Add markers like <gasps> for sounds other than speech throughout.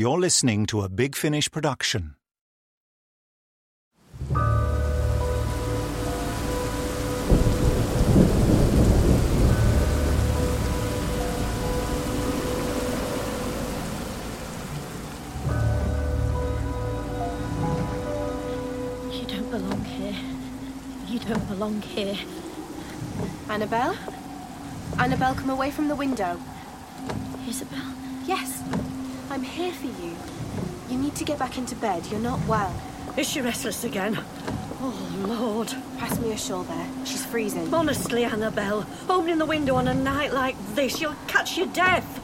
You're listening to a Big Finish production. You don't belong here. You don't belong here. Annabelle? Annabelle, come away from the window. Isabel? Yes, I'm here for you. You need to get back into bed. You're not well. Is she restless again? Oh, Lord. Pass me a shawl there. She's freezing. Honestly, Annabelle, opening the window on a night like this, you'll catch your death.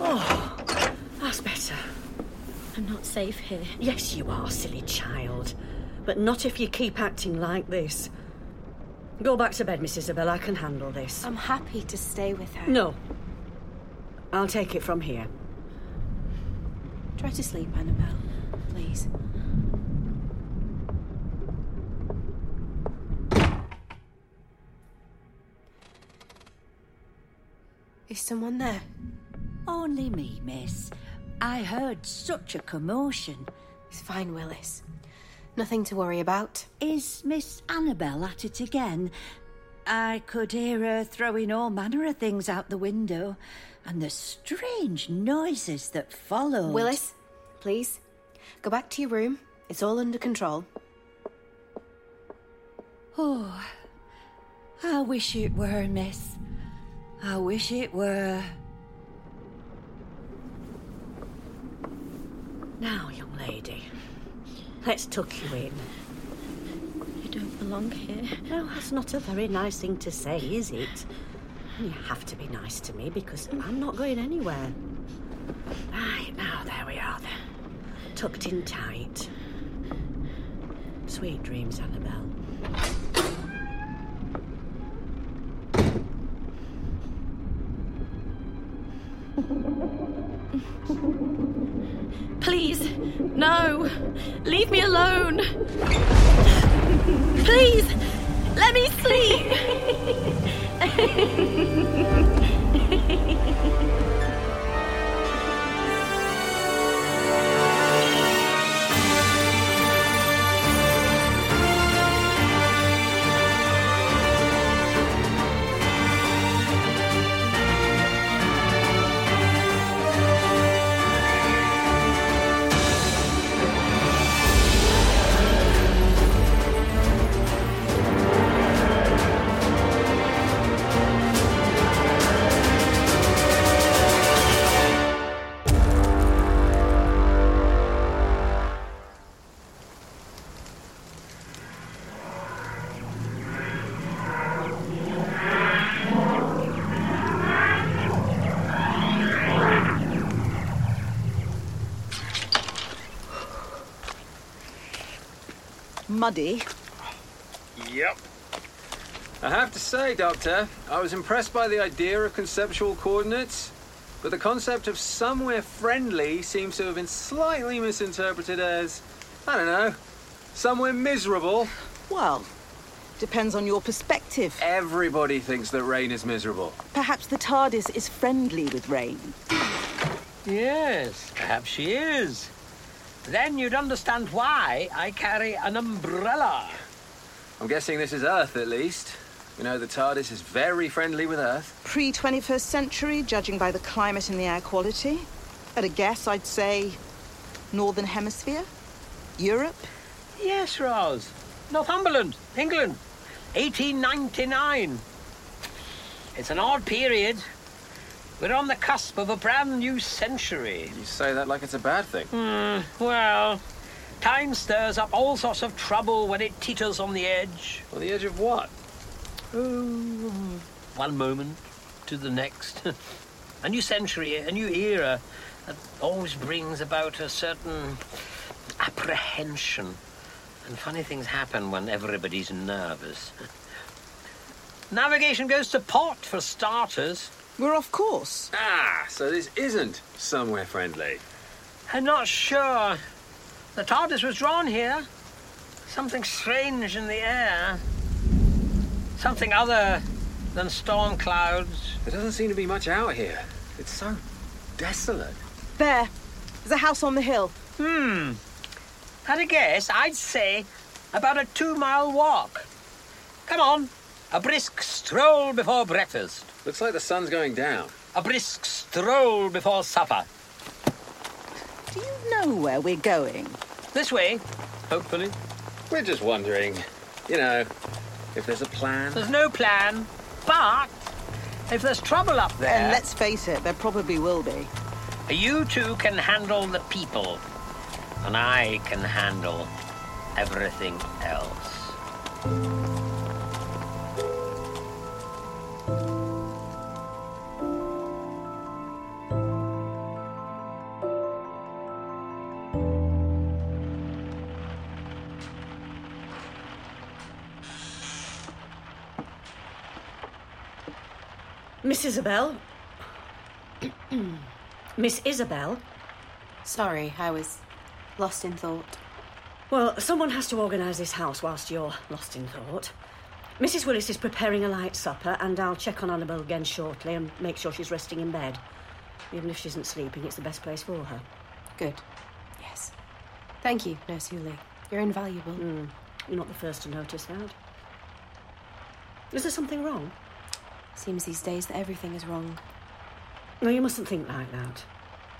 Oh, that's better. I'm not safe here. Yes, you are, silly child. But not if you keep acting like this. Go back to bed, Miss Isabel. I can handle this. I'm happy to stay with her. No. I'll take it from here. Try to sleep, Annabelle. Please. Is someone there? Only me, miss. I heard such a commotion. It's fine, Willis. Nothing to worry about. Is Miss Annabel at it again? I could hear her throwing all manner of things out the window, and the strange noises that followed. Willis, please. Go back to your room. It's all under control. Oh, I wish it were, miss. I wish it were. Now, young lady, let's tuck you in. You don't belong here. No, that's not a very nice thing to say, is it? You have to be nice to me because I'm not going anywhere. Right, now there we are then. Tucked in tight. Sweet dreams, Annabelle. Muddy. Yep. I have to say, Doctor, I was impressed by the idea of conceptual coordinates, but the concept of somewhere friendly seems to have been slightly misinterpreted as, I don't know, somewhere miserable. Well, depends on your perspective. Everybody thinks that rain is miserable. Perhaps the TARDIS is friendly with rain. Yes, perhaps she is. Then you'd understand why I carry an umbrella. I'm guessing this is Earth, at least. You know, the TARDIS is very friendly with Earth. Pre 21st century, judging by the climate and the air quality. At a guess, I'd say Northern Hemisphere? Europe? Yes, Roz. Northumberland, England. 1899. It's an odd period. We're on the cusp of a brand new century. You say that like it's a bad thing. Hmm, well, time stirs up all sorts of trouble when it teeters on the edge. On the edge of what? Oh, one moment to the next. <laughs> a new century, a new era that always brings about a certain apprehension. And funny things happen when everybody's nervous. <laughs> Navigation goes to pot, for starters. We're off course. Ah, so this isn't somewhere friendly. I'm not sure. The TARDIS was drawn here. Something strange in the air. Something other than storm clouds. There doesn't seem to be much out here. It's so desolate. There. There's a house on the hill. Hmm. Had a guess, I'd say about a two mile walk. Come on, a brisk stroll before breakfast. Looks like the sun's going down. A brisk stroll before supper. Do you know where we're going? This way, hopefully. We're just wondering, you know, if there's a plan. There's no plan, but if there's trouble up there, And let's face it, there probably will be. you two can handle the people, and I can handle everything else. Miss Isabel? <clears throat> Miss Isabel? Sorry, I was lost in thought. Well, someone has to organise this house whilst you're lost in thought. Mrs. Willis is preparing a light supper, and I'll check on Annabel again shortly and make sure she's resting in bed. Even if she isn't sleeping, it's the best place for her. Good. Yes. Thank you, Nurse Hewley. You're invaluable. Mm, you're not the first to notice that. Is there something wrong? Seems these days that everything is wrong. No, you mustn't think like that.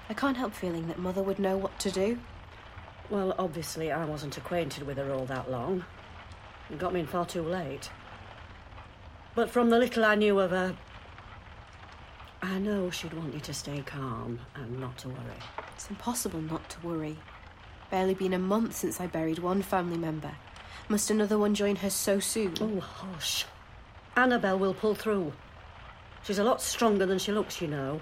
I can't help feeling that Mother would know what to do. Well, obviously, I wasn't acquainted with her all that long. It got me in far too late. But from the little I knew of her, I know she'd want you to stay calm and not to worry. It's impossible not to worry. Barely been a month since I buried one family member. Must another one join her so soon? Oh, hush. Annabel will pull through. She's a lot stronger than she looks, you know.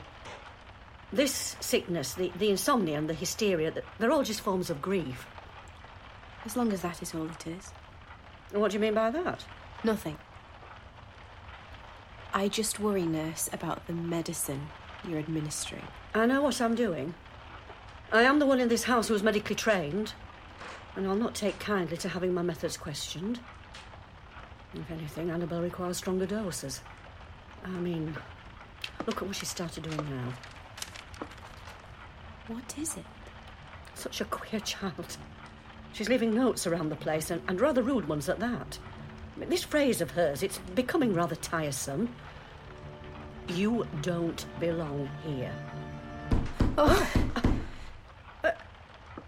This sickness, the, the insomnia and the hysteria, they're all just forms of grief. As long as that is all it is. What do you mean by that? Nothing. I just worry, nurse, about the medicine you're administering. I know what I'm doing. I am the one in this house who is medically trained, and I'll not take kindly to having my methods questioned. If anything, Annabel requires stronger doses. I mean, look at what she started doing now. What is it? Such a queer child. She's leaving notes around the place, and, and rather rude ones at that. This phrase of hers, it's becoming rather tiresome. You don't belong here. Oh, Uh,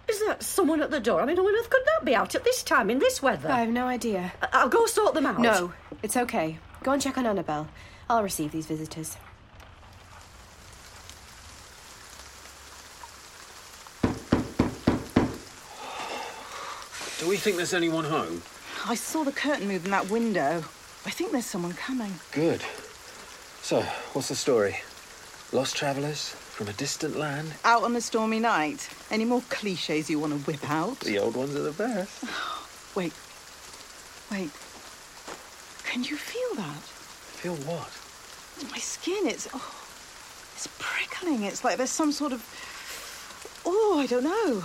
Is that someone at the door? I mean, who on earth could that be out at this time in this weather? I have no idea. I- I'll go sort them out. No, it's okay. Go and check on Annabelle. I'll receive these visitors. Do we think there's anyone home? I saw the curtain move in that window. I think there's someone coming. Good. So, what's the story? Lost travellers from a distant land? Out on a stormy night. Any more cliches you want to whip out? The old ones are the best. <sighs> Wait. Wait. Can you feel that? Feel what? My skin, it's. Oh, it's prickling. It's like there's some sort of. Oh, I don't know.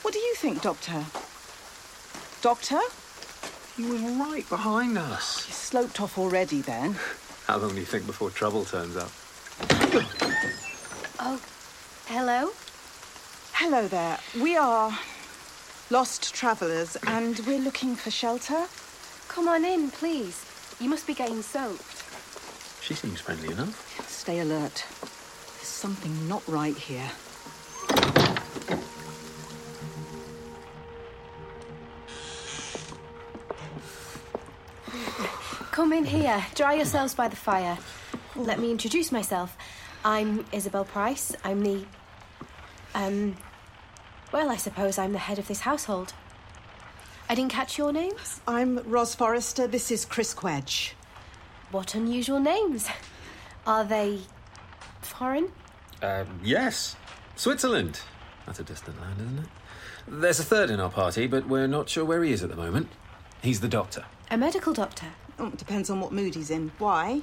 What do you think, Doctor? Doctor? You were right behind us. You sloped off already then. <laughs> How long do you think before trouble turns up? <laughs> Oh, hello? Hello there. We are lost travellers and we're looking for shelter. Come on in, please. You must be getting soaked. She seems friendly enough. Stay alert. There's something not right here. Come in here. Dry yourselves by the fire. Let me introduce myself. I'm Isabel Price. I'm the. Um. Well, I suppose I'm the head of this household. I didn't catch your names? I'm Roz Forrester. This is Chris Cwej. What unusual names. Are they. foreign? Um, yes. Switzerland. That's a distant land, isn't it? There's a third in our party, but we're not sure where he is at the moment. He's the doctor. A medical doctor? Oh, it depends on what mood he's in. Why?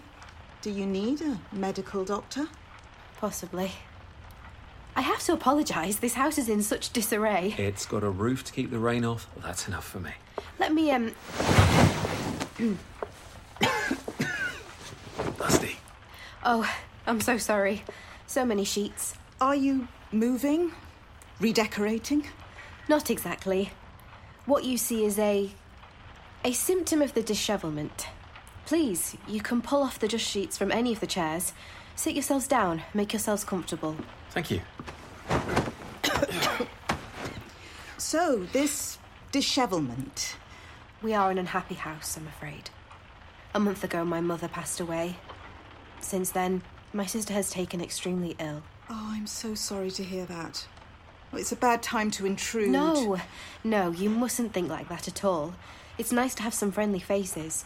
Do you need a medical doctor? Possibly. I have to apologise. This house is in such disarray. It's got a roof to keep the rain off. Well, that's enough for me. Let me, um. Dusty. Oh, I'm so sorry. So many sheets. Are you moving? Redecorating? Not exactly. What you see is a. a symptom of the dishevelment. Please, you can pull off the dust sheets from any of the chairs. Sit yourselves down, make yourselves comfortable. Thank you. <coughs> So, this dishevelment. We are an unhappy house, I'm afraid. A month ago, my mother passed away. Since then, my sister has taken extremely ill. Oh, I'm so sorry to hear that. Well, it's a bad time to intrude. No, no, you mustn't think like that at all. It's nice to have some friendly faces.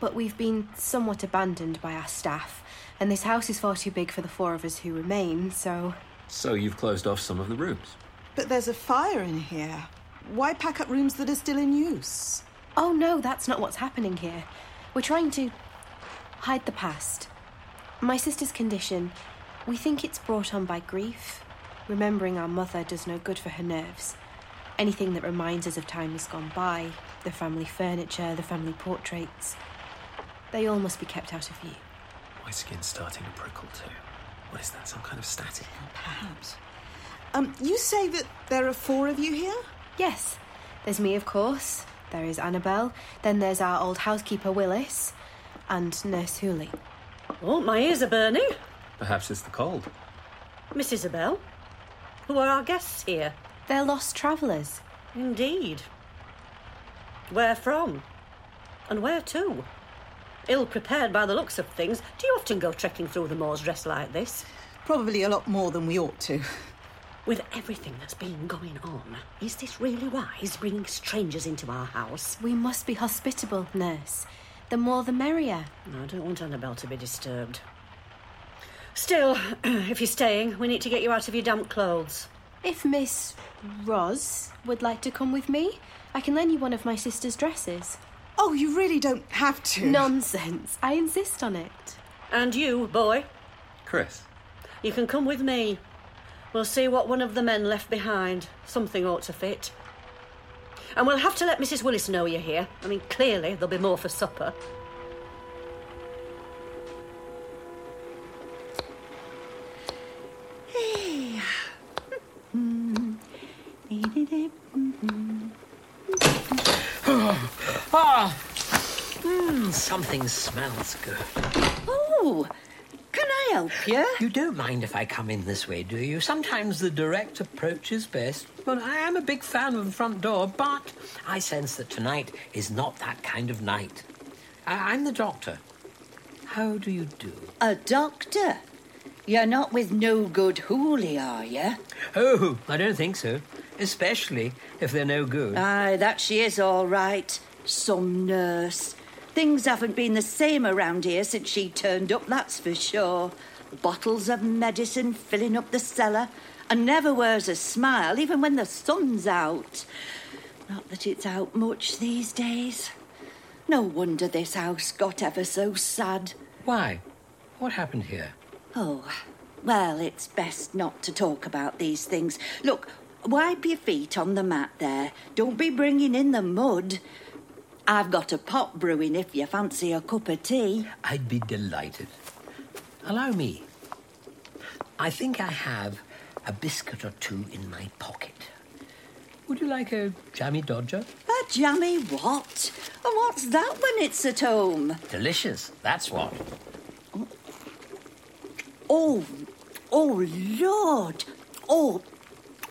But we've been somewhat abandoned by our staff, and this house is far too big for the four of us who remain, so. So you've closed off some of the rooms. But there's a fire in here. Why pack up rooms that are still in use? Oh no, that's not what's happening here. We're trying to hide the past. My sister's condition, we think it's brought on by grief. Remembering our mother does no good for her nerves. Anything that reminds us of times gone by, the family furniture, the family portraits, they all must be kept out of view. My skin's starting to prickle too. What is that? Some kind of static? Perhaps. Um, you say that there are four of you here? Yes, there's me, of course. There is Annabelle. Then there's our old housekeeper, Willis. And Nurse Hooley. Oh, my ears are burning. Perhaps it's the cold. Miss Isabel, who are our guests here? They're lost travellers. Indeed. Where from? And where to? Ill prepared by the looks of things, do you often go trekking through the moors dressed like this? Probably a lot more than we ought to. With everything that's been going on, is this really wise, bringing strangers into our house? We must be hospitable, nurse. The more the merrier. I don't want Annabelle to be disturbed. Still, <clears throat> if you're staying, we need to get you out of your damp clothes. If Miss Roz would like to come with me, I can lend you one of my sister's dresses. Oh, you really don't have to. Nonsense. I insist on it. And you, boy, Chris. you can come with me. We'll see what one of the men left behind. Something ought to fit. And we'll have to let Mrs. Willis know you're here. I mean, clearly there'll be more for supper. <laughs> Mm. <sighs> Ah, mm, something smells good. Oh, can I help you? You don't mind if I come in this way, do you? Sometimes the direct approach is best. Well, I am a big fan of the front door, but I sense that tonight is not that kind of night. I- I'm the doctor. How do you do? A doctor? You're not with no good Hooley, are you? Oh, I don't think so. Especially if they're no good. Aye, that she is all right. Some nurse. Things haven't been the same around here since she turned up, that's for sure. Bottles of medicine filling up the cellar, and never wears a smile, even when the sun's out. Not that it's out much these days. No wonder this house got ever so sad. Why? What happened here? Oh, well, it's best not to talk about these things. Look, wipe your feet on the mat there. Don't be bringing in the mud. I've got a pot brewing if you fancy a cup of tea. I'd be delighted. Allow me. I think I have a biscuit or two in my pocket. Would you like a jammy dodger? A jammy what? And what's that when it's at home? Delicious, that's what. Oh, oh, Lord. Oh,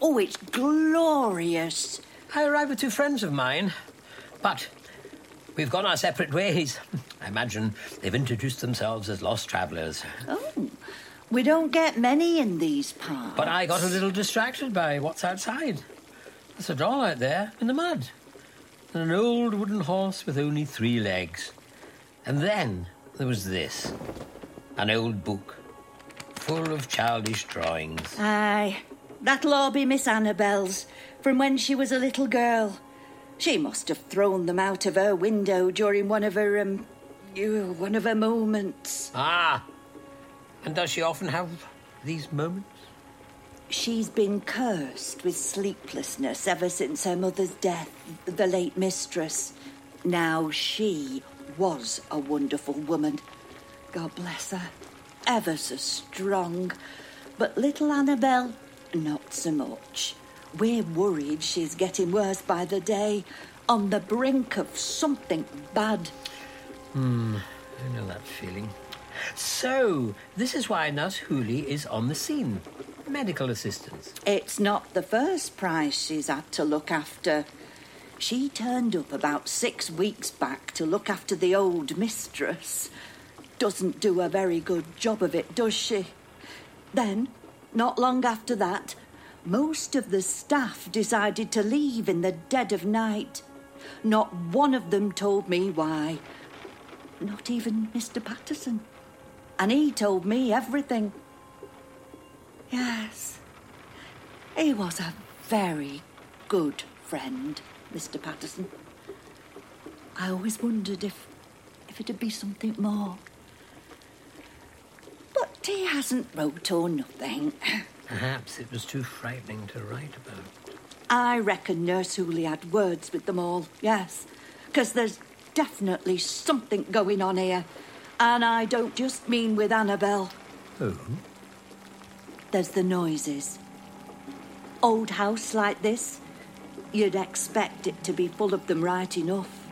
oh, it's glorious. I arrived with two friends of mine, but we've gone our separate ways. I imagine they've introduced themselves as lost travellers. Oh, we don't get many in these parts. But I got a little distracted by what's outside. There's a doll out there in the mud, and an old wooden horse with only three legs. And then there was this an old book full of childish drawings. Aye, that'll all be Miss Annabel's from when she was a little girl. She must have thrown them out of her window during one of her, um, one of her moments. Ah, and does she often have these moments? She's been cursed with sleeplessness ever since her mother's death, the late mistress. Now she was a wonderful woman. God bless her. Ever so strong. But little Annabelle, Not so much. We're worried she's getting worse by the day, on the brink of something bad. Hmm, I know that feeling. So, this is why Nurse Hooley is on the scene. Medical assistance. It's not the first prize she's had to look after. She turned up about six weeks back to look after the old mistress. Doesn't do a very good job of it, does she? Then, not long after that, most of the staff decided to leave in the dead of night. Not one of them told me why. Not even Mr. Patterson. And he told me everything. Yes. He was a very good friend, Mr. Patterson. I always wondered if if it'd be something more. But he hasn't wrote or nothing. Perhaps it was too frightening to write about. I reckon Nurse Hooley had words with them all, yes. Because there's definitely something going on here. And I don't just mean with Annabelle. Oh? There's the noises. Old house like this, you'd expect it to be full of them right enough.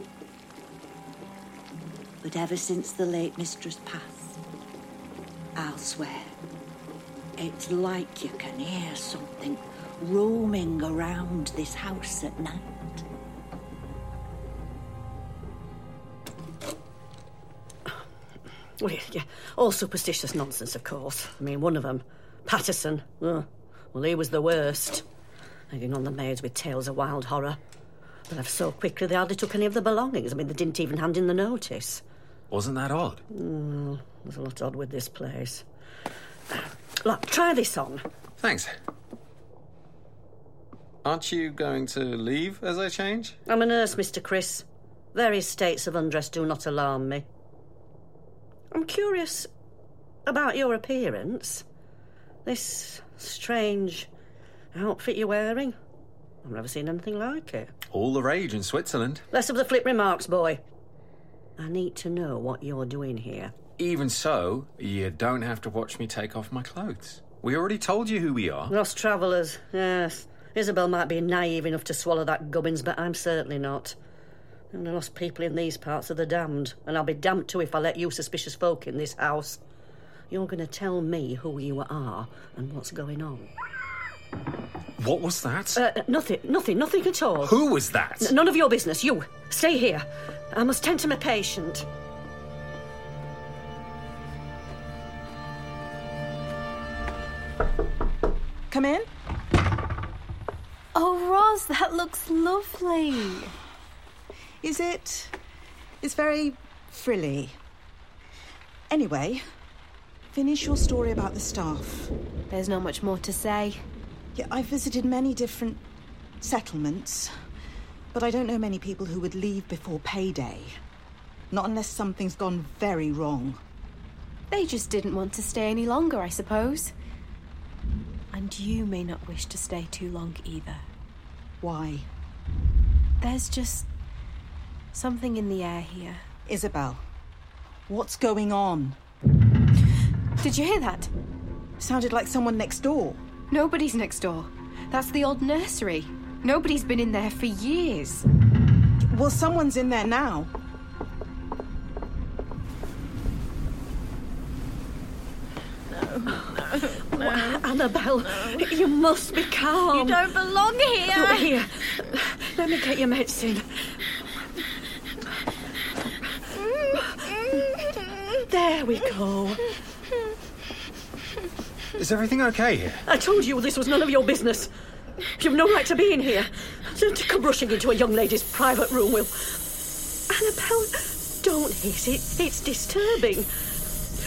But ever since the late mistress passed, I'll swear, it's like you can hear something roaming around this house at night. Well, yeah, all superstitious nonsense, of course. I mean, one of them, Patterson, oh, well, he was the worst. Hanging on the maids with tales of wild horror. But left so quickly they hardly took any of the belongings. I mean, they didn't even hand in the notice. Wasn't that odd? Mm, there's a lot odd with this place. Look, try this on. Thanks. Aren't you going to leave as I change? I'm a nurse, Mr. Chris. Various states of undress do not alarm me. I'm curious about your appearance. This strange outfit you're wearing. I've never seen anything like it. All the rage in Switzerland. Less of the flip remarks, boy. I need to know what you're doing here. Even so, you don't have to watch me take off my clothes. We already told you who we are. Lost travellers, yes. Isabel might be naive enough to swallow that gubbins, but I'm certainly not. And the lost people in these parts are the damned, and I'll be damned too if I let you suspicious folk in this house. You're going to tell me who you are and what's going on. What was that? Uh, nothing, nothing, nothing at all. Who was that? N- none of your business. You, stay here. I must tend to my patient. Come in. Oh, Roz, that looks lovely. Is it? It's very frilly. Anyway, finish your story about the staff. There's not much more to say. Yeah, I've visited many different settlements, but I don't know many people who would leave before payday. Not unless something's gone very wrong. They just didn't want to stay any longer, I suppose. And you may not wish to stay too long either. Why? There's just something in the air here. Isabel, what's going on? Did you hear that? Sounded like someone next door. Nobody's next door. That's the old nursery. Nobody's been in there for years. Well, someone's in there now. No. No. No. Annabelle, you must be calm. You don't belong here. Oh, here, let me get your medicine. There we go. Is everything okay here? I told you this was none of your business. You've no right to be in here. To come rushing into a young lady's private room will. Annabelle, don't hit it. It's disturbing.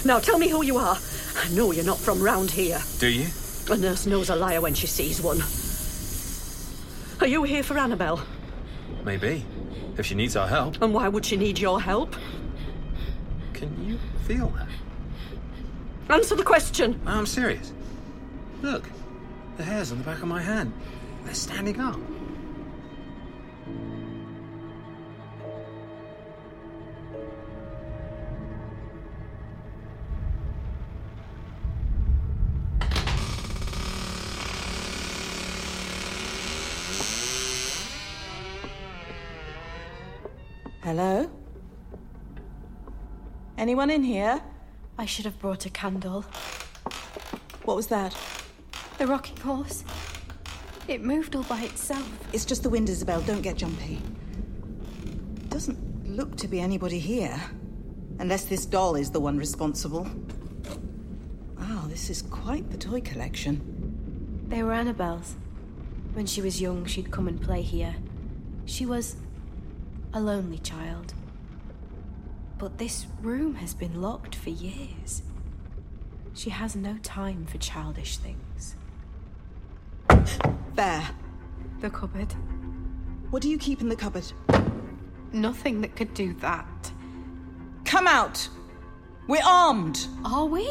Now tell me who you are. I know you're not from round here. Do you? A nurse knows a liar when she sees one. Are you here for Annabelle? Maybe. If she needs our help. And why would she need your help? Can you feel that? Answer the question. Oh, I'm serious. Look, the hairs on the back of my hand. They're standing up. Hello? Anyone in here? I should have brought a candle. What was that? The rocking horse. It moved all by itself. It's just the wind, Isabel. Don't get jumpy. Doesn't look to be anybody here. Unless this doll is the one responsible. Wow, this is quite the toy collection. They were Annabelle's. When she was young, she'd come and play here. She was a lonely child. But this room has been locked for years. She has no time for childish things. There. The cupboard. What do you keep in the cupboard? Nothing that could do that. Come out! We're armed! Are we?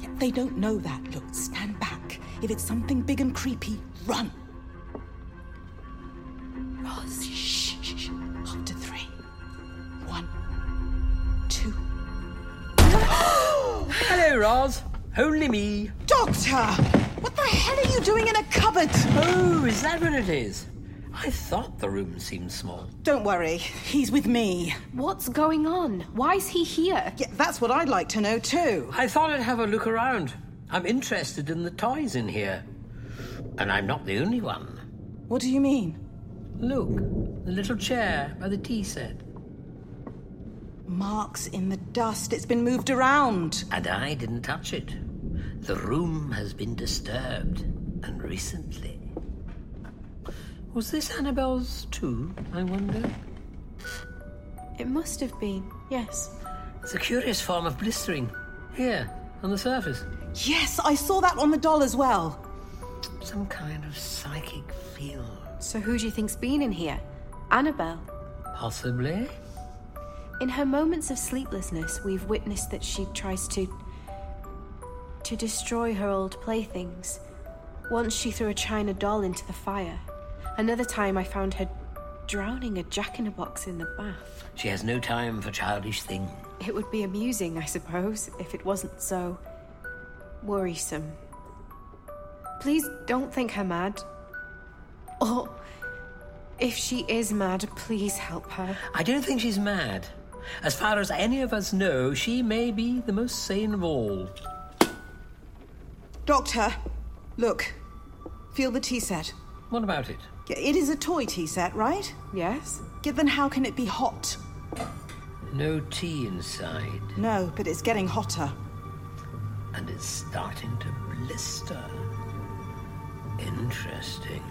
Yeah, they don't know that. Look, stand back. If it's something big and creepy, run. Hello, Roz. Only me. Doctor! What the hell are you doing in a cupboard? Oh, is that what it is? I thought the room seemed small. Don't worry, he's with me. What's going on? Why is he here? Yeah, that's what I'd like to know too. I thought I'd have a look around. I'm interested in the toys in here. And I'm not the only one. What do you mean? Look, the little chair by the tea set. Marks in the dust. It's been moved around. And I didn't touch it. The room has been disturbed, and recently. Was this Annabelle's too, I wonder? It must have been, yes. It's a curious form of blistering. Here, on the surface. Yes, I saw that on the doll as well. Some kind of psychic field. So who do you think's been in here? Annabelle. Possibly. In her moments of sleeplessness, we've witnessed that she tries to. to destroy her old playthings. Once she threw a china doll into the fire. Another time I found her drowning a jack in a box in the bath. She has no time for childish things. It would be amusing, I suppose, if it wasn't so. worrisome. Please don't think her mad. Or. if she is mad, please help her. I don't think she's mad. As far as any of us know, she may be the most sane of all. Doctor, look. Feel the tea set. What about it? It is a toy tea set, right? Yes? Yeah, then how can it be hot? No tea inside, No, but it's getting hotter. and it's starting to blister. Interesting.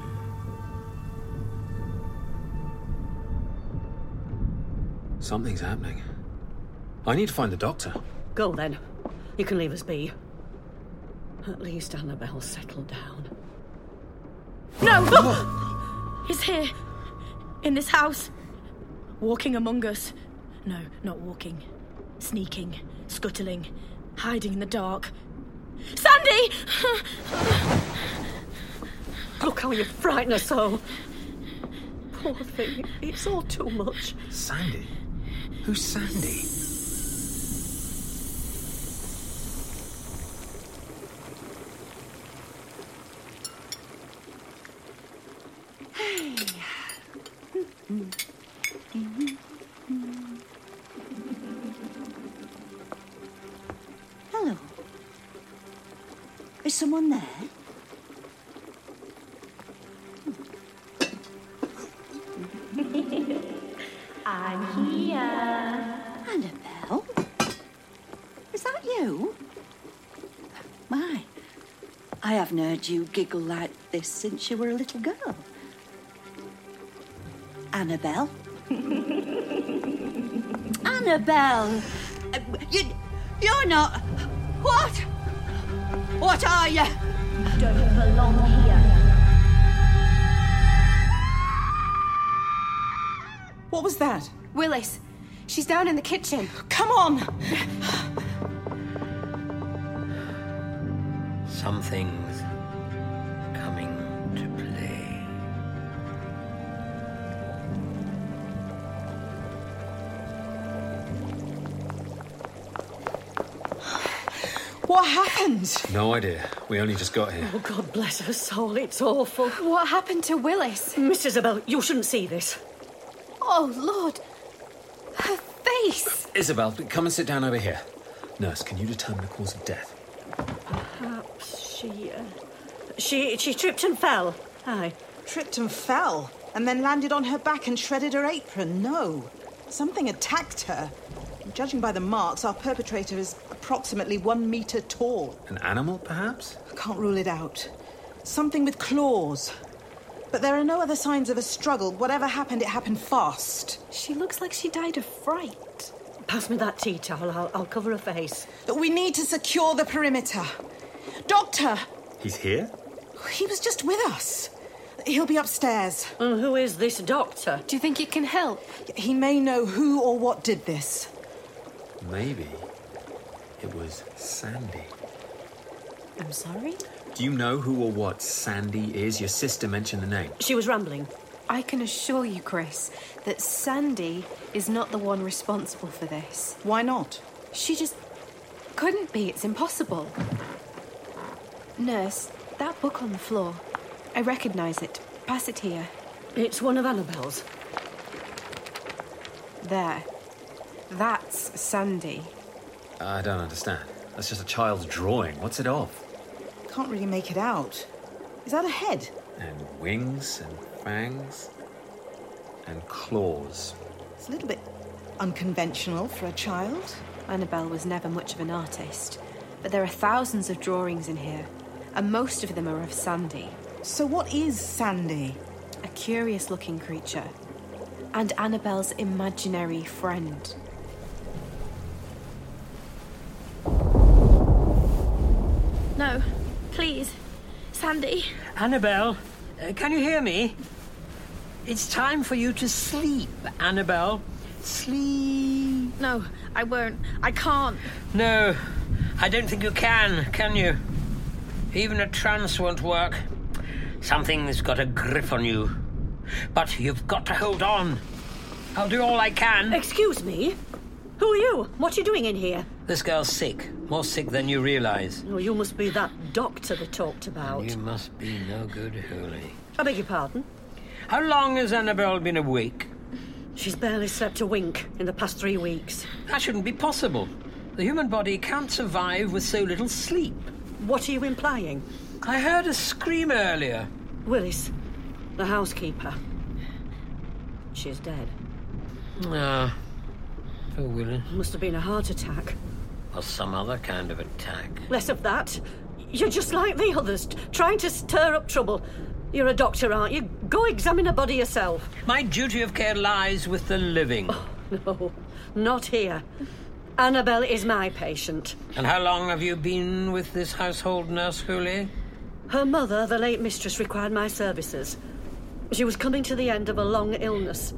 Something's happening. I need to find the doctor. Go then. You can leave us be. At least Annabelle's settled down. No! Oh! He's here. In this house. Walking among us. No, not walking. Sneaking, scuttling, hiding in the dark. Sandy! Look how you frighten us all. Poor thing, it's all too much. Sandy? Who's Sandy? <laughs> Hello. Is someone there? Heard you giggle like this since you were a little girl. Annabelle? <laughs> Annabelle! Uh, You, you're not. What? What are you? You Don't belong here. What was that? Willis, she's down in the kitchen. Come on! <sighs> Something's happened? No idea. We only just got here. Oh, God bless her soul, it's awful. What happened to Willis? Miss Isabel, you shouldn't see this. Oh, Lord. Her face! Isabel, come and sit down over here. Nurse, can you determine the cause of death? Perhaps she. Uh, she she tripped and fell. Aye. Tripped and fell, and then landed on her back and shredded her apron. No. Something attacked her. Judging by the marks, our perpetrator is approximately one metre tall. An animal, perhaps? I can't rule it out. Something with claws. But there are no other signs of a struggle. Whatever happened, it happened fast. She looks like she died of fright. Pass me that tea towel. I'll, I'll cover her face. We need to secure the perimeter. Doctor! He's here? He was just with us. He'll be upstairs. And who is this doctor? Do you think he can help? He may know who or what did this. Maybe it was Sandy. I'm sorry? Do you know who or what Sandy is? Your sister mentioned the name. She was rambling. I can assure you, Chris, that Sandy is not the one responsible for this. Why not? She just couldn't be. It's impossible. Nurse, that book on the floor. I recognize it. Pass it here. It's one of Annabelle's. There. That's Sandy. I don't understand. That's just a child's drawing. What's it of? Can't really make it out. Is that a head? And wings and fangs and claws. It's a little bit unconventional for a child. Annabelle was never much of an artist, but there are thousands of drawings in here, and most of them are of Sandy. So, what is Sandy? A curious looking creature, and Annabelle's imaginary friend. No, please. Sandy. Annabelle, uh, can you hear me? It's time for you to sleep, Annabelle. Sleep. No, I won't. I can't. No, I don't think you can, can you? Even a trance won't work. Something's got a grip on you. But you've got to hold on. I'll do all I can. Excuse me? Who are you? What are you doing in here? This girl's sick. More sick than you realize. Oh, you must be that doctor they talked about. You must be no good, Hooley. I beg your pardon? How long has Annabelle been awake? She's barely slept a wink in the past three weeks. That shouldn't be possible. The human body can't survive with so little sleep. What are you implying? I heard a scream earlier. Willis, the housekeeper. She's dead. Ah, poor Willie. Must have been a heart attack. Or some other kind of attack. Less of that. You're just like the others, trying to stir up trouble. You're a doctor, aren't you? Go examine a body yourself. My duty of care lies with the living. Oh, no, not here. Annabelle is my patient. And how long have you been with this household nurse, Hooley? Her mother, the late mistress, required my services. She was coming to the end of a long illness.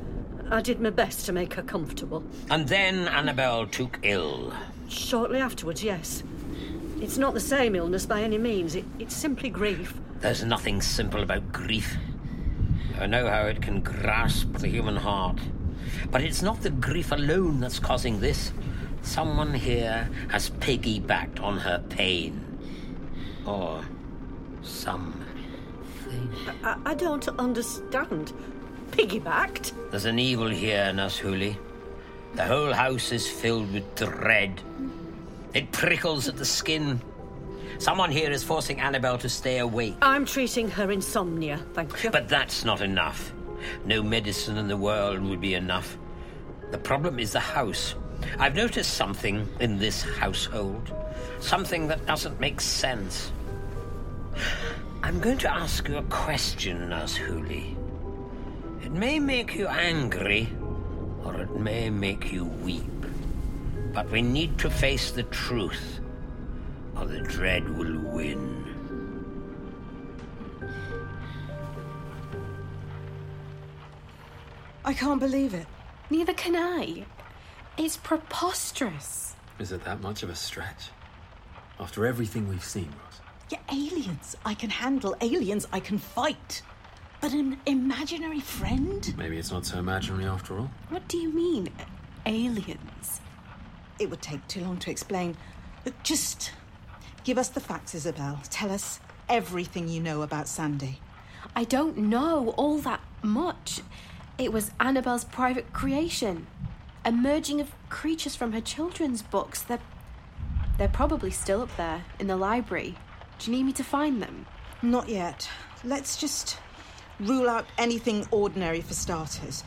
I did my best to make her comfortable. And then Annabelle took ill. Shortly afterwards, yes. It's not the same illness by any means. It, it's simply grief. There's nothing simple about grief. I know how it can grasp the human heart. But it's not the grief alone that's causing this. Someone here has piggybacked on her pain. Or something. I, I don't understand. Piggybacked? There's an evil here, Nurse Hooley. The whole house is filled with dread. It prickles at the skin. Someone here is forcing Annabelle to stay awake. I'm treating her insomnia, thank you. But that's not enough. No medicine in the world would be enough. The problem is the house. I've noticed something in this household. Something that doesn't make sense. I'm going to ask you a question, Nurse Hooley. It may make you angry, or it may make you weep. But we need to face the truth, or the dread will win. I can't believe it. Neither can I. It's preposterous. Is it that much of a stretch? After everything we've seen, Roz. Yeah, aliens. I can handle aliens. I can fight. But an imaginary friend? Maybe it's not so imaginary after all. What do you mean, aliens? It would take too long to explain. Look, just give us the facts, Isabel. Tell us everything you know about Sandy. I don't know all that much. It was Annabelle's private creation. a merging of creatures from her children's books. They're, they're probably still up there in the library. Do you need me to find them? Not yet. Let's just rule out anything ordinary for starters.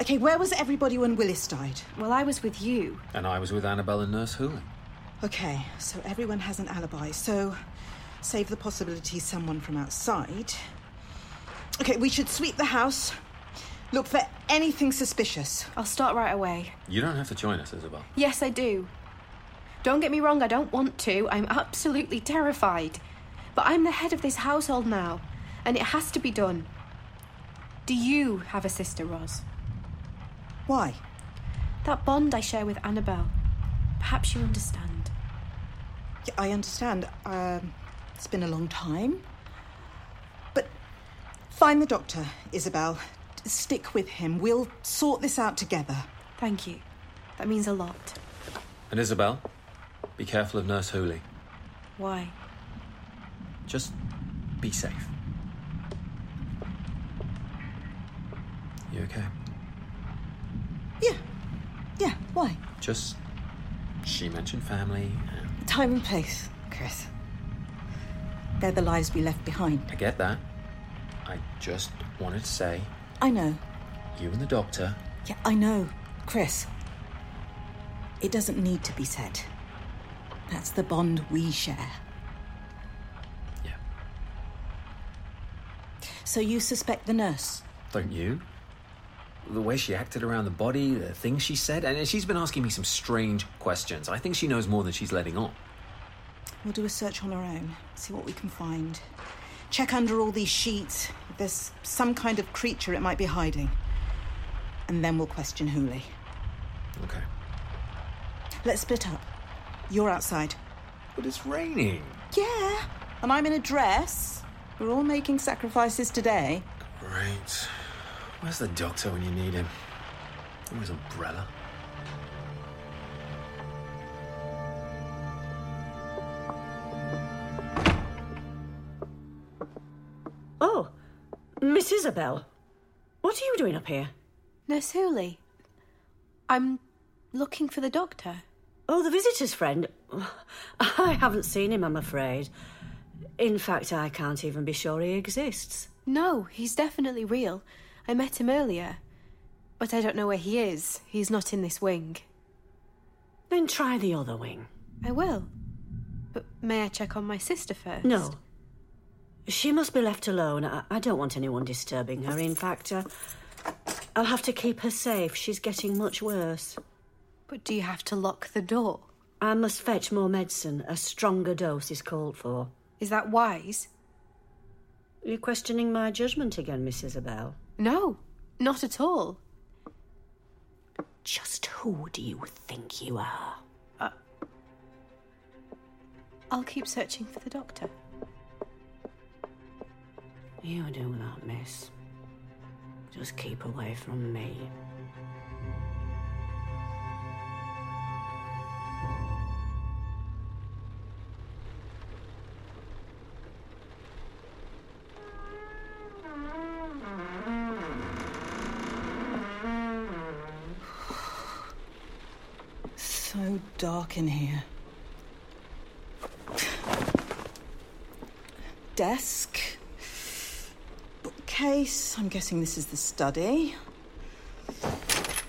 Okay, where was everybody when Willis died? Well, I was with you. And I was with Annabelle and Nurse Hooley. Okay, so everyone has an alibi, so save the possibility someone from outside. Okay, we should sweep the house, look for anything suspicious. I'll start right away. You don't have to join us, Isabel. Yes, I do. Don't get me wrong, I don't want to. I'm absolutely terrified. But I'm the head of this household now, and it has to be done. Do you have a sister, Roz? Why? That bond I share with Annabelle. Perhaps you understand. Yeah, I understand. Um, it's been a long time. But find the doctor, Isabel. Stick with him. We'll sort this out together. Thank you. That means a lot. And Isabel, be careful of Nurse Hooley. Why? Just be safe. You okay? Yeah. Yeah, why? Just. She mentioned family, and Time and place, Chris. They're the lives we left behind. I get that. I just wanted to say, I know. you and the doctor, Yeah, I know. Chris. It doesn't need to be said. That's the bond we share. yeah, So you suspect the nurse? don't you? The way she acted around the body, the things she said, and she's been asking me some strange questions. I think she knows more than she's letting on. We'll do a search on our own, see what we can find. Check under all these sheets. If there's some kind of creature it might be hiding. And then we'll question Hooley. Okay. Let's split up. You're outside. But it's raining. Yeah, and I'm in a dress. We're all making sacrifices today. Great. Where's the doctor when you need him? And his umbrella. Oh, Miss Isabel. What are you doing up here? Nurse Hooley. I'm looking for the doctor. Oh, the visitor's friend. I haven't seen him, I'm afraid. In fact, I can't even be sure he exists. No, he's definitely real. I met him earlier. But I don't know where he is. He's not in this wing. Then try the other wing. I will. But may I check on my sister first? No. She must be left alone. I, I don't want anyone disturbing her. In fact, uh, I'll have to keep her safe. She's getting much worse. But do you have to lock the door? I must fetch more medicine. A stronger dose is called for. Is that wise? You're questioning my judgment again, Miss Isabel. No, not at all. Just who do you think you are? Uh, I'll keep searching for the doctor. You do that, miss. Just keep away from me. Dark in here. Desk. Bookcase. I'm guessing this is the study.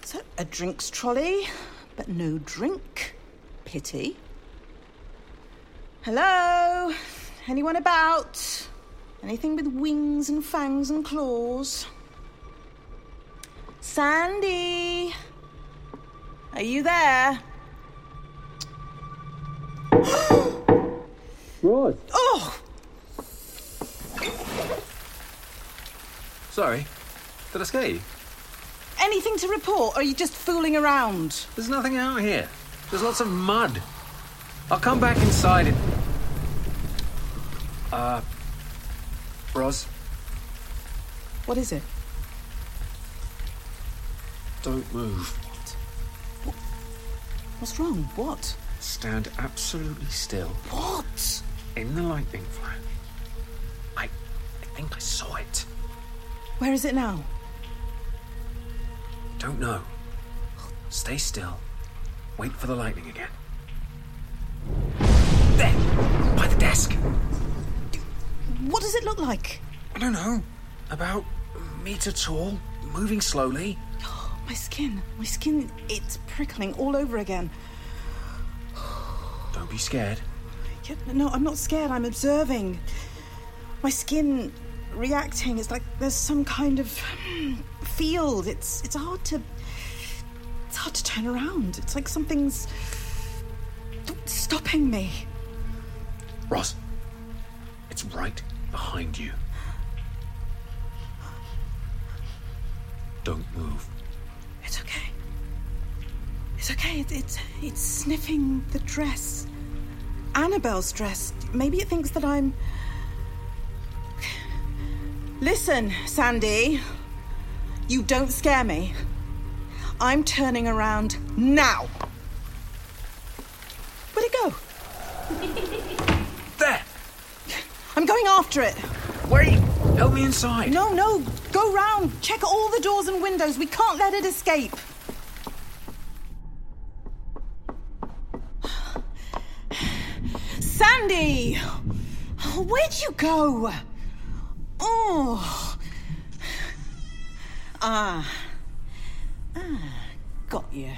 So, a drinks trolley, but no drink. Pity. Hello? Anyone about? Anything with wings and fangs and claws? Sandy? Are you there? Right. Oh! Sorry. Did I scare you? Anything to report, or are you just fooling around? There's nothing out here. There's lots of mud. I'll come back inside and. Uh. Roz, What is it? don't move. What? What's wrong? What? Stand absolutely still What? in the lightning flash. I. I think I saw it. Where is it now? Don't know. Stay still. Wait for the lightning again. There! By the desk! What does it look like? I don't know. About a meter tall, moving slowly. <gasps> My skin. My skin, it's prickling all over again. Don't be scared. Yeah, no, I'm not scared. I'm observing. My skin reacting. It's like there's some kind of hmm, field. It's it's hard to it's hard to turn around. It's like something's stopping me. Roz, it's right behind you. Don't move. It's okay. It's okay. It, it's it's sniffing the dress. Annabelle's dress. Maybe it thinks that I'm. Listen, Sandy. You don't scare me. I'm turning around now. Where'd it go? <laughs> There! I'm going after it. Wait! Help me inside. No, no. Go round. Check all the doors and windows. We can't let it escape. Sandy! Where'd you go? Oh. Ah. Ah. Got you.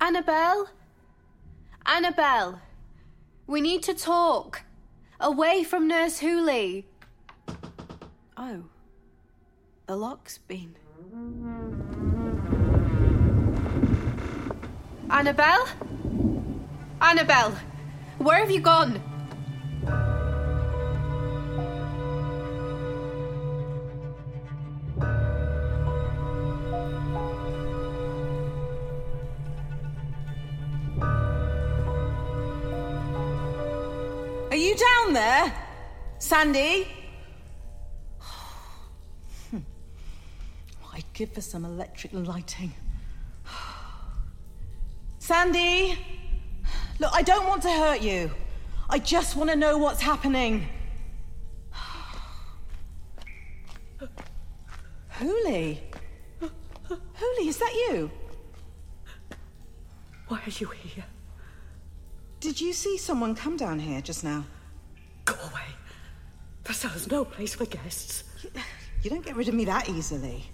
Annabelle? Annabelle? We need to talk. Away from Nurse Hooley. Oh. The lock's been. Annabelle? Annabelle? Where have you gone? Are you down there? Sandy? Give for some electric lighting. <sighs> Sandy? Look, I don't want to hurt you. I just want to know what's happening. <sighs> Hooley? Hooley, is that you? Why are you here? Did you see someone come down here just now? Go away. The cellar's no place for guests. <sighs> You don't get rid of me that easily.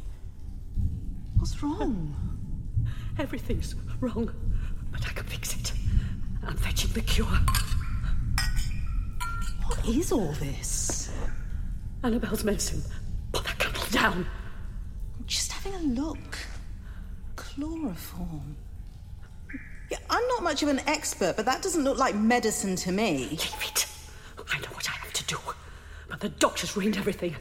What's wrong? Everything's wrong, but I can fix it. I'm fetching the cure. What is all this? Annabelle's medicine. Put that candle down. I'm just having a look. Chloroform. Yeah, I'm not much of an expert, but that doesn't look like medicine to me. Leave it. I know what I have to do. But the doctors ruined everything.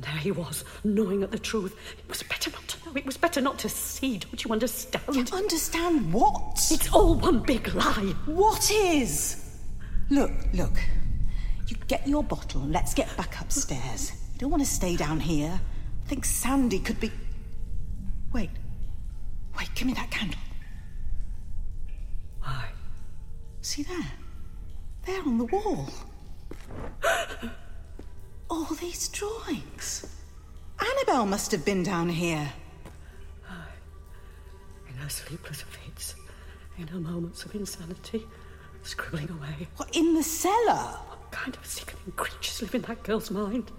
There he was, knowing at the truth. It was better not to know. It was better not to see. Don't you understand? You understand what? It's all one big lie. What is? Look, look. You get your bottle and let's get back upstairs. You don't want to stay down here. I think Sandy could be. Wait. Wait, give me that candle. Why? See there? There on the wall. <gasps> <gasps> <gasps> All these drawings. Annabelle must have been down here. <sighs> In her sleepless fits, in her moments of insanity, scribbling away. What, in the cellar? What kind of sickening creatures live in that girl's mind?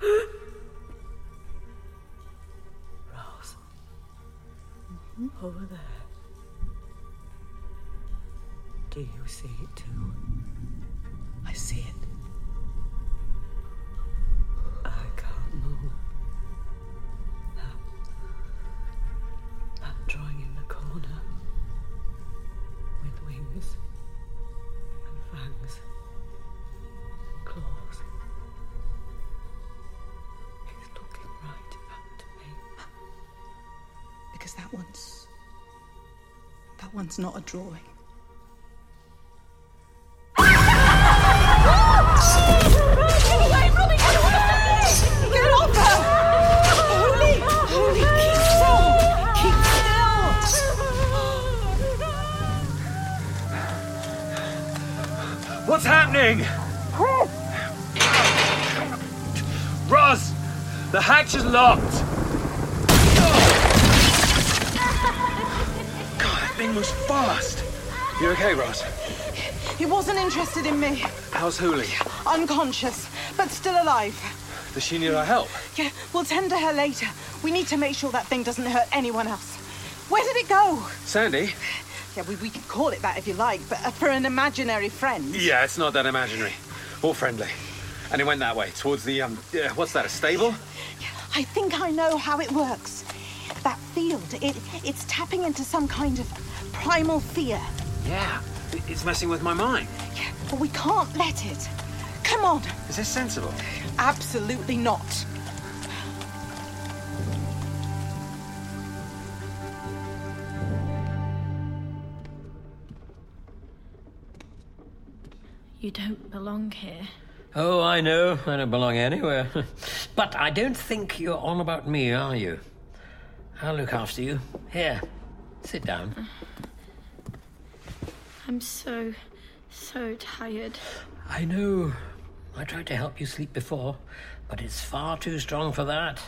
<gasps> Roz. Mm-hmm. Over there. Do you see it too? I see it. It's not a drawing. What's happening? Roz, the hatch is locked. Was fast. You okay, Roz? He wasn't interested in me. How's Hooley? Unconscious, but still alive. Does she need our help? Yeah, we'll tend to her later. We need to make sure that thing doesn't hurt anyone else. Where did it go? Sandy? Yeah, we, we can call it that if you like, but uh, for an imaginary friend. Yeah, it's not that imaginary. Or friendly. And it went that way, towards the, um, uh, what's that, a stable? Yeah, I think I know how it works. That field, it, it's tapping into some kind of primal fear. Yeah, it's messing with my mind. Yeah, but we can't let it. Come on. Is this sensible? Absolutely not. You don't belong here. Oh, I know. I don't belong anywhere. <laughs> but I don't think you're on about me, are you? I'll look after you. Here, sit down. I'm so, so tired. I know. I tried to help you sleep before, but it's far too strong for that.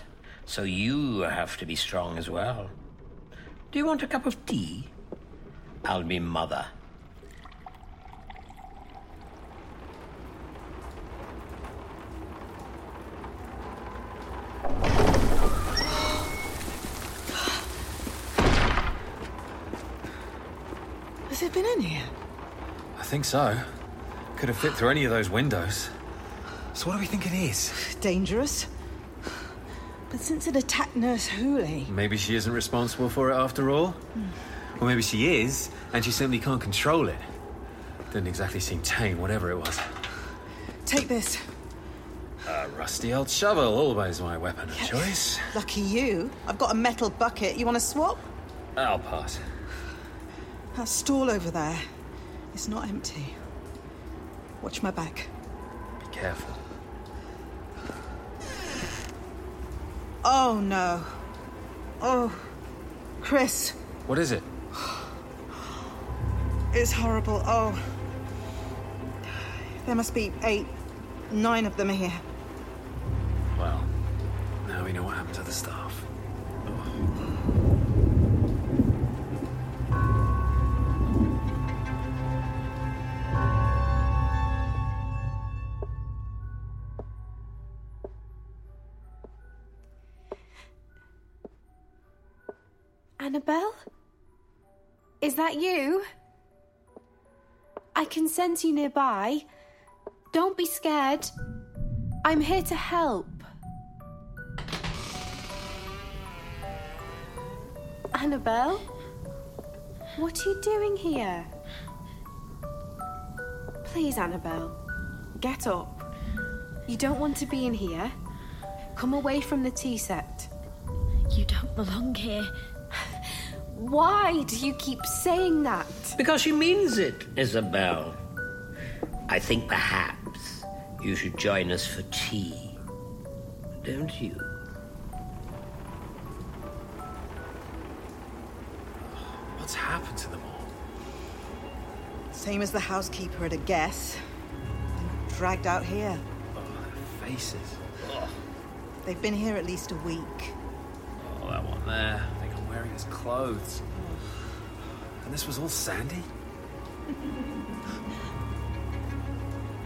So you have to be strong as well. Do you want a cup of tea? I'll be mother. Has it been in here? I think so. Could have fit through any of those windows. So what do we think it is? Dangerous. But since it attacked Nurse Hooley, Maybe she isn't responsible for it after all? Hmm. Or maybe she is, and she simply can't control it. Didn't exactly seem tame, whatever it was. take this. A rusty old shovel, always my weapon of choice. Lucky you. I've got a metal bucket. You want to swap? I'll pass. That stall over there is not empty. Watch my back. Be careful. Oh no. Oh, Chris, What is it? it's horrible. Oh. There must be eight, nine of them here. Well, now we know what happened to the staff. Annabelle? Is that you? I can sense you nearby. Don't be scared. I'm here to help. Annabelle? What are you doing here? Please, Annabelle, get up. You don't want to be in here. Come away from the tea set. You don't belong here. Why do you keep saying that? Because she means it, Isabel. I think perhaps you should join us for tea. Don't you? What's happened to them all? Same as the housekeeper at a guess. And dragged out here. Oh, their faces. Oh, They've been here at least a week. oh, that one there. I think I'm wearing his clothes. And this was all Sandy?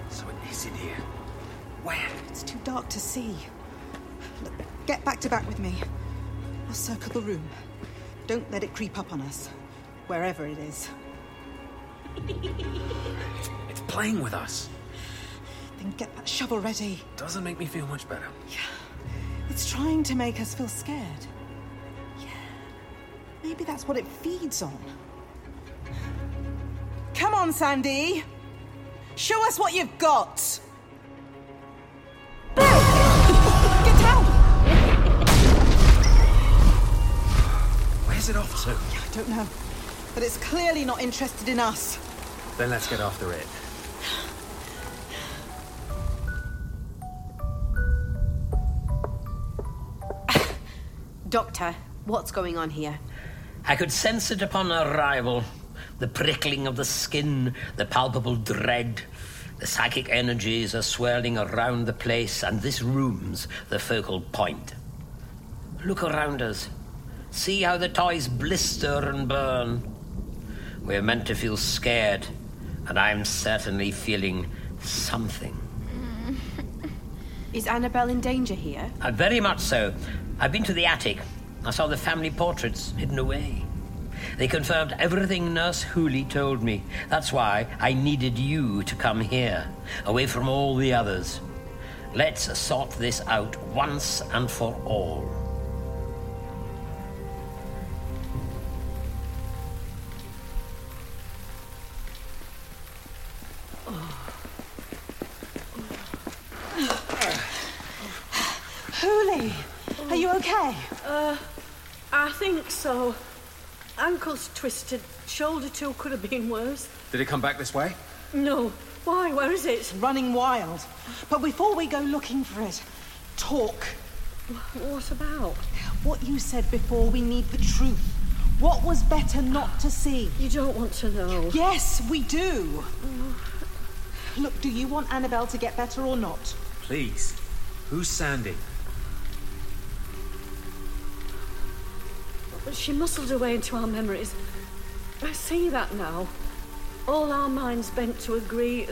so it is in here. Where? It's too dark to see. Look, get back to back with me. We'll circle the room. Don't let it creep up on us, wherever it is. <laughs> It's playing with us. Then get that shovel ready. Doesn't make me feel much better. Yeah. It's trying to make us feel scared. Yeah. Maybe that's what it feeds on. Come on, Sandy. Show us what you've got. Get down! Where's it off to? I don't know. But it's clearly not interested in us. Then let's get after it. Doctor, what's going on here? I could sense it upon arrival. The prickling of the skin, the palpable dread. The psychic energies are swirling around the place, and this room's the focal point. Look around us. See how the toys blister and burn. We're meant to feel scared, and I'm certainly feeling something. <laughs> Is Annabelle in danger here? Uh, very much so. I've been to the attic. I saw the family portraits hidden away. They confirmed everything Nurse Hooley told me. That's why I needed you to come here, away from all the others. Let's sort this out once and for all. Hooley, are you okay? Uh, I think so. Ankle's twisted. Shoulder too could have been worse. Did it come back this way? No. Why? Where is it? Running wild. But before we go looking for it, talk. What about? What you said before, we need the truth. What was better not to see? You don't want to know. Yes, we do. Look, do you want Annabelle to get better or not? Please. Who's Sandy? She muscled her way into our memories. I see that now. All our minds bent to agree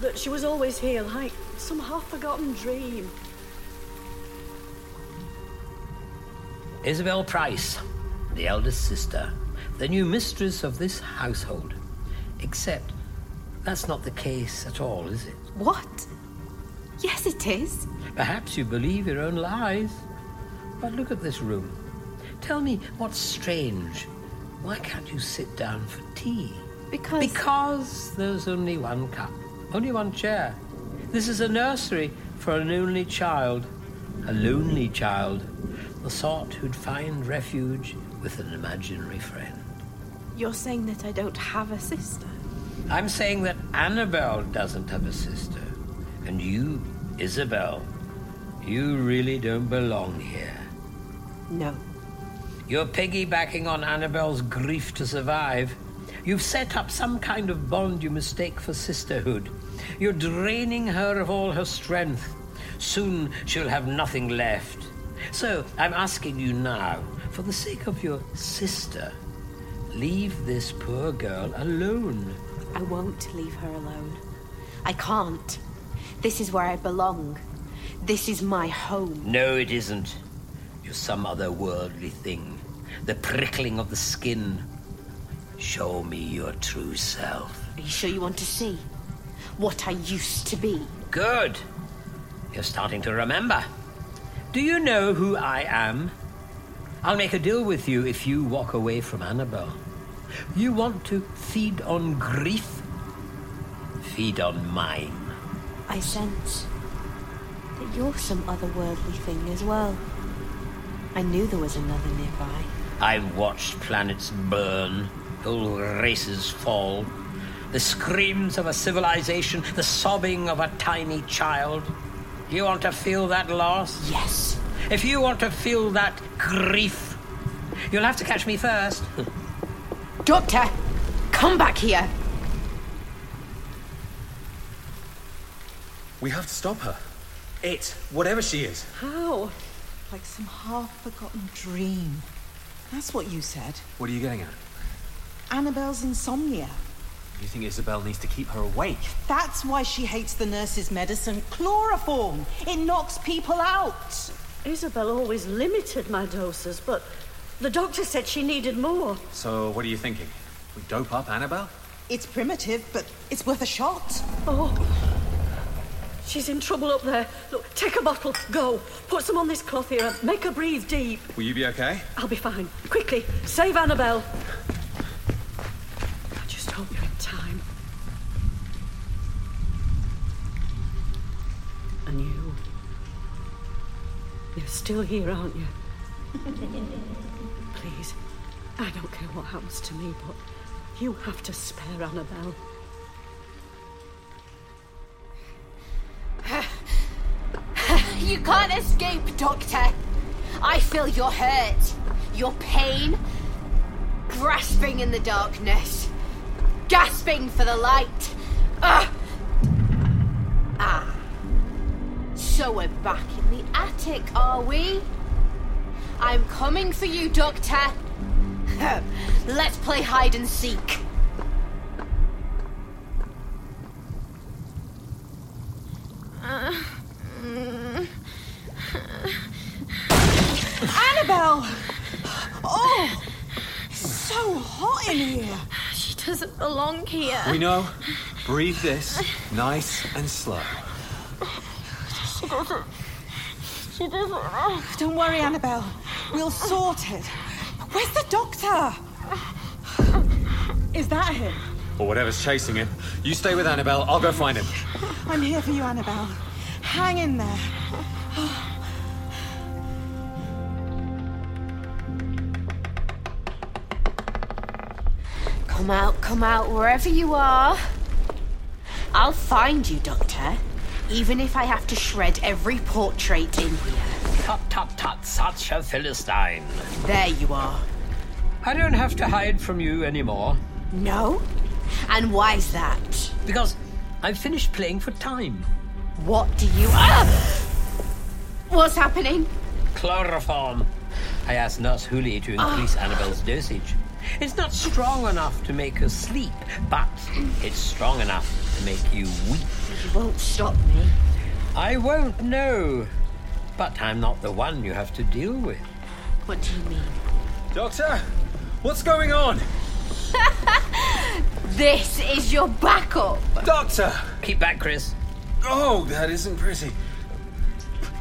that she was always here, like some half-forgotten dream. Isabel Price, the eldest sister, the new mistress of this household. Except that's not the case at all, is it? What? Yes, it is. Perhaps you believe your own lies. But look at this room. Tell me what's strange. Why can't you sit down for tea? Because. Because there's only one cup, only one chair. This is a nursery for an only child, a lonely child, the sort who'd find refuge with an imaginary friend. You're saying that I don't have a sister? I'm saying that Annabelle doesn't have a sister. And you, Isabel, you really don't belong here. No. You're piggybacking on Annabelle's grief to survive. You've set up some kind of bond you mistake for sisterhood. You're draining her of all her strength. Soon she'll have nothing left. So I'm asking you now, for the sake of your sister, leave this poor girl alone. I won't leave her alone. I can't. This is where I belong. This is my home. No, it isn't. You're some other worldly thing. The prickling of the skin. Show me your true self. Are you sure you want to see? What I used to be? Good. You're starting to remember. Do you know who I am? I'll make a deal with you if you walk away from Annabelle. You want to feed on grief? Feed on mine. I sense that you're some otherworldly thing as well. I knew there was another nearby. I've watched planets burn, whole races fall, the screams of a civilization, the sobbing of a tiny child. You want to feel that loss? Yes. If you want to feel that grief, you'll have to catch me first. <laughs> Doctor, come back here. We have to stop her. It, whatever she is. How? Like some half forgotten dream. That's what you said. What are you getting at? Annabelle's insomnia. You think Isabel needs to keep her awake? That's why she hates the nurse's medicine. Chloroform. It knocks people out. Isabel always limited my doses, but the doctor said she needed more. So, what are you thinking? We dope up Annabelle? It's primitive, but it's worth a shot. Oh. She's in trouble up there. Look, take a bottle. Go. Put some on this cloth here. Make her breathe deep. Will you be okay? I'll be fine. Quickly, save Annabelle. I just hope you're in time. And you. You're still here, aren't you? <laughs> Please. I don't care what happens to me, but you have to spare Annabelle. <sighs> You can't escape, Doctor. I feel your hurt, your pain, grasping in the darkness, gasping for the light. Ugh. Ah. So we're back in the attic, are we? I'm coming for you, Doctor. <laughs> Let's play hide and seek. Annabelle! Oh! So hot in here! She doesn't belong here. We know. Breathe this nice and slow. She doesn't. She doesn't. Don't worry, Annabelle. We'll sort it. Where's the doctor? Is that him? Or whatever's chasing him. You stay with Annabelle, I'll go find him. I'm here for you, Annabelle. Hang in there. Come out, come out, wherever you are. I'll find you, Doctor. Even if I have to shred every portrait in here. Tut tut tut, such a Philistine. There you are. I don't have to hide from you anymore No? And why's that? because I've finished playing for time. What do you. Ah! What's happening? Chloroform. I asked Nurse Hooley to increase Annabelle's dosage. It's not strong enough to make her sleep, but it's strong enough to make you weak. You won't stop me. I won't know, but I'm not the one you have to deal with. What do you mean? Doctor, what's going on? <laughs> This is your backup. Doctor! Keep back, Chris. Oh, that isn't pretty.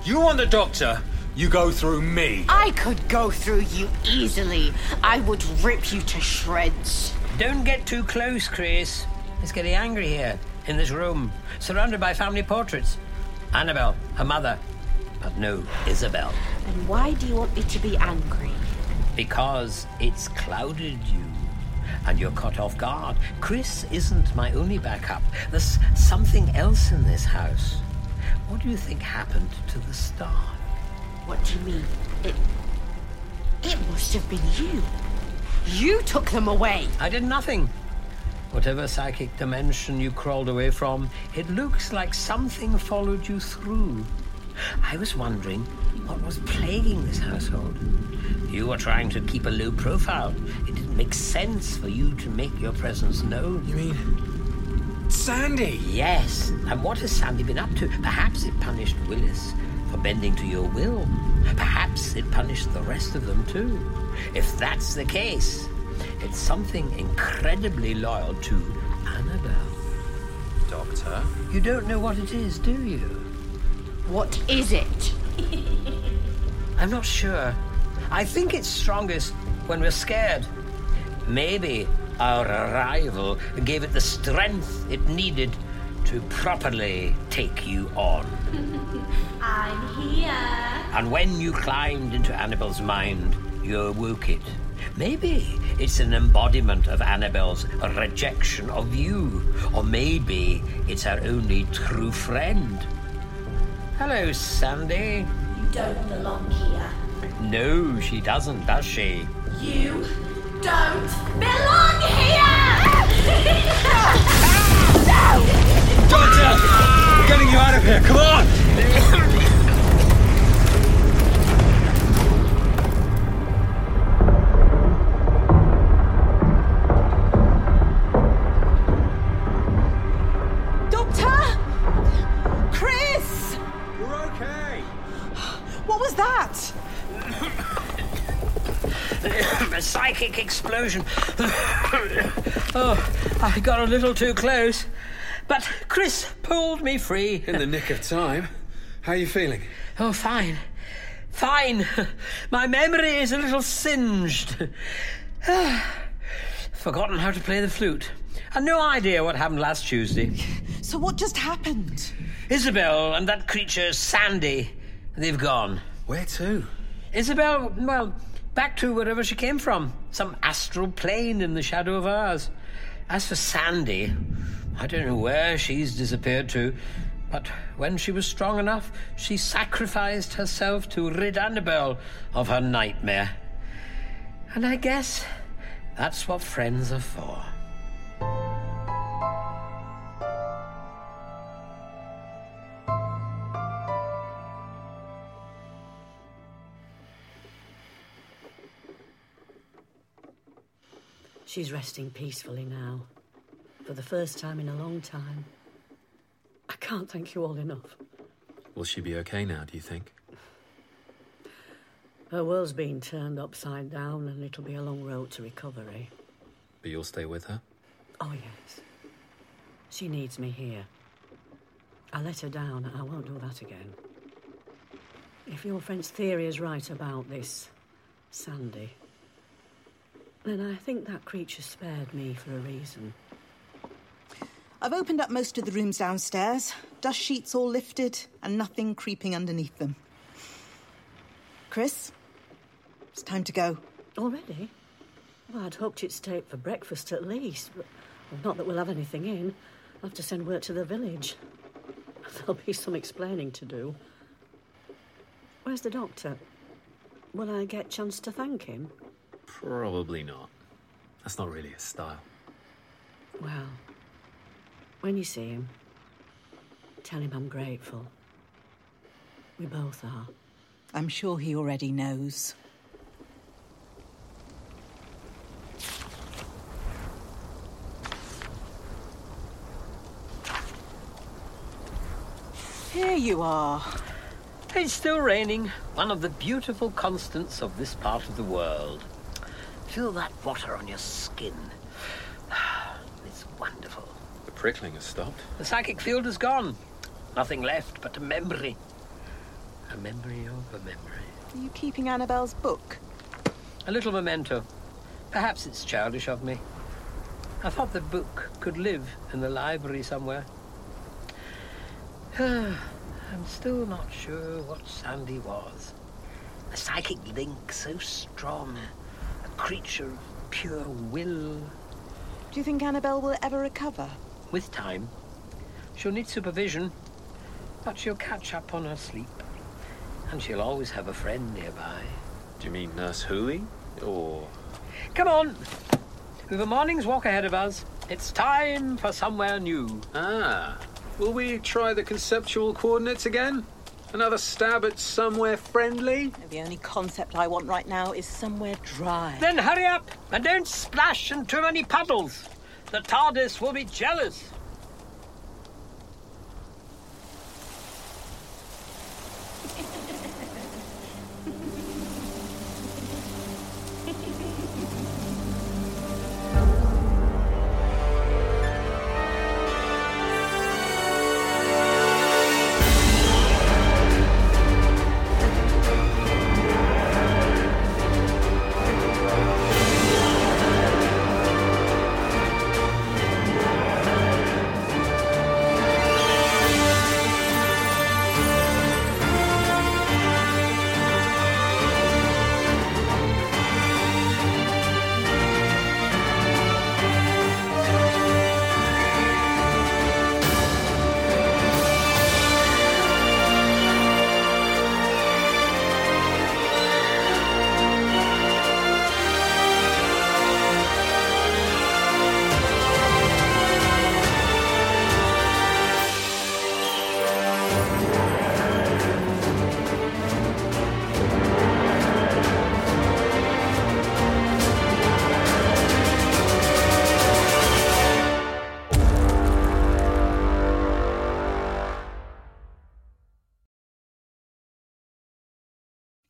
You want the doctor? You go through me. I could go through you easily. I would rip you to shreds. Don't get too close, Chris. It's getting angry here, in this room, surrounded by family portraits. Annabelle, her mother, but no Isabel. And why do you want me to be angry? Because it's clouded you. And you're caught off guard. Chris isn't my only backup. There's something else in this house. What do you think happened to the star? What do you mean? It. It must have been you. You took them away. I did nothing. Whatever psychic dimension you crawled away from, it looks like something followed you through. I was wondering what was plaguing this household. You were trying to keep a low profile. It didn't make sense for you to make your presence known. You mean Sandy? Yes, and what has Sandy been up to? Perhaps it punished Willis for bending to your will. Perhaps it punished the rest of them too. If that's the case, it's something incredibly loyal to Annabelle. Doctor? You don't know what it is, do you? What is it? <laughs> I'm not sure. I think it's strongest when we're scared. Maybe our arrival gave it the strength it needed to properly take you on. <laughs> I'm here. And when you climbed into Annabelle's mind, you awoke it. Maybe it's an embodiment of Annabelle's rejection of you. Or maybe it's our only true friend. Hello, Sandy. You don't belong here. No, she doesn't, does she? You don't belong here! Doctor! We're getting you out of here, come on! Doctor! Chris! We're okay. What was that? <coughs> a psychic explosion. <coughs> oh, I got a little too close. But Chris pulled me free. In the nick of time. How are you feeling? Oh, fine. Fine. <laughs> My memory is a little singed. <sighs> Forgotten how to play the flute. And no idea what happened last Tuesday. So, what just happened? Isabel and that creature, Sandy, they've gone. Where to? Isabel, well, back to wherever she came from. Some astral plane in the shadow of ours. As for Sandy, I don't know where she's disappeared to, but when she was strong enough, she sacrificed herself to rid Annabelle of her nightmare. And I guess that's what friends are for. She's resting peacefully now. For the first time in a long time. I can't thank you all enough. Will she be okay now, do you think? Her world's been turned upside down, and it'll be a long road to recovery. But you'll stay with her? Oh, yes. She needs me here. I let her down. And I won't do that again. If your friend's theory is right about this Sandy, then I think that creature spared me for a reason. I've opened up most of the rooms downstairs. Dust sheets all lifted and nothing creeping underneath them. Chris, it's time to go. Already? Well, I'd hoped you'd stay up for breakfast at least. But not that we'll have anything in. I'll have to send word to the village. <laughs> There'll be some explaining to do. Where's the doctor? Will I get a chance to thank him? Probably not. That's not really his style. Well, when you see him, tell him I'm grateful. We both are. I'm sure he already knows. Here you are. It's still raining, one of the beautiful constants of this part of the world. Feel that water on your skin. <sighs> It's wonderful. The prickling has stopped. The psychic field is gone. Nothing left but a memory. A memory of a memory. Are you keeping Annabelle's book? A little memento. Perhaps it's childish of me. I thought the book could live in the library somewhere. <sighs> I'm still not sure what Sandy was. A psychic link so strong. A creature of pure will. Do you think Annabelle will ever recover? With time. She'll need supervision, but she'll catch up on her sleep. And she'll always have a friend nearby. Do you mean Nurse Hooley? Or. Come on! We've a morning's walk ahead of us. It's time for somewhere new. Ah. Will we try the conceptual coordinates again? Another stab at somewhere friendly? The only concept I want right now is somewhere dry. Then hurry up and don't splash in too many puddles. The TARDIS will be jealous.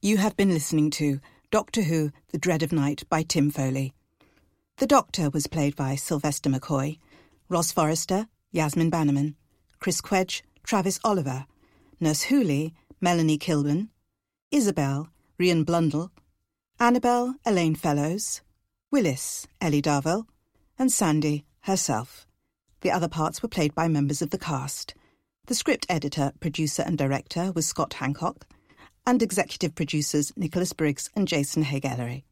You have been listening to Doctor Who The Dread of Night by Tim Foley. The Doctor was played by Sylvester McCoy, Roz Forrester, Yasmin Bannerman, Chris Cwej, Travis Oliver, Nurse Hooley, Melanie Kilburn, Isabel, Rian Blundell, Annabel, Elaine Fellows, Willis, Ellie Darvell, and Sandy herself. The other parts were played by members of the cast. The script editor, producer, and director was Scott Handcock, and executive producers Nicholas Briggs and Jason Haigh-Ellery.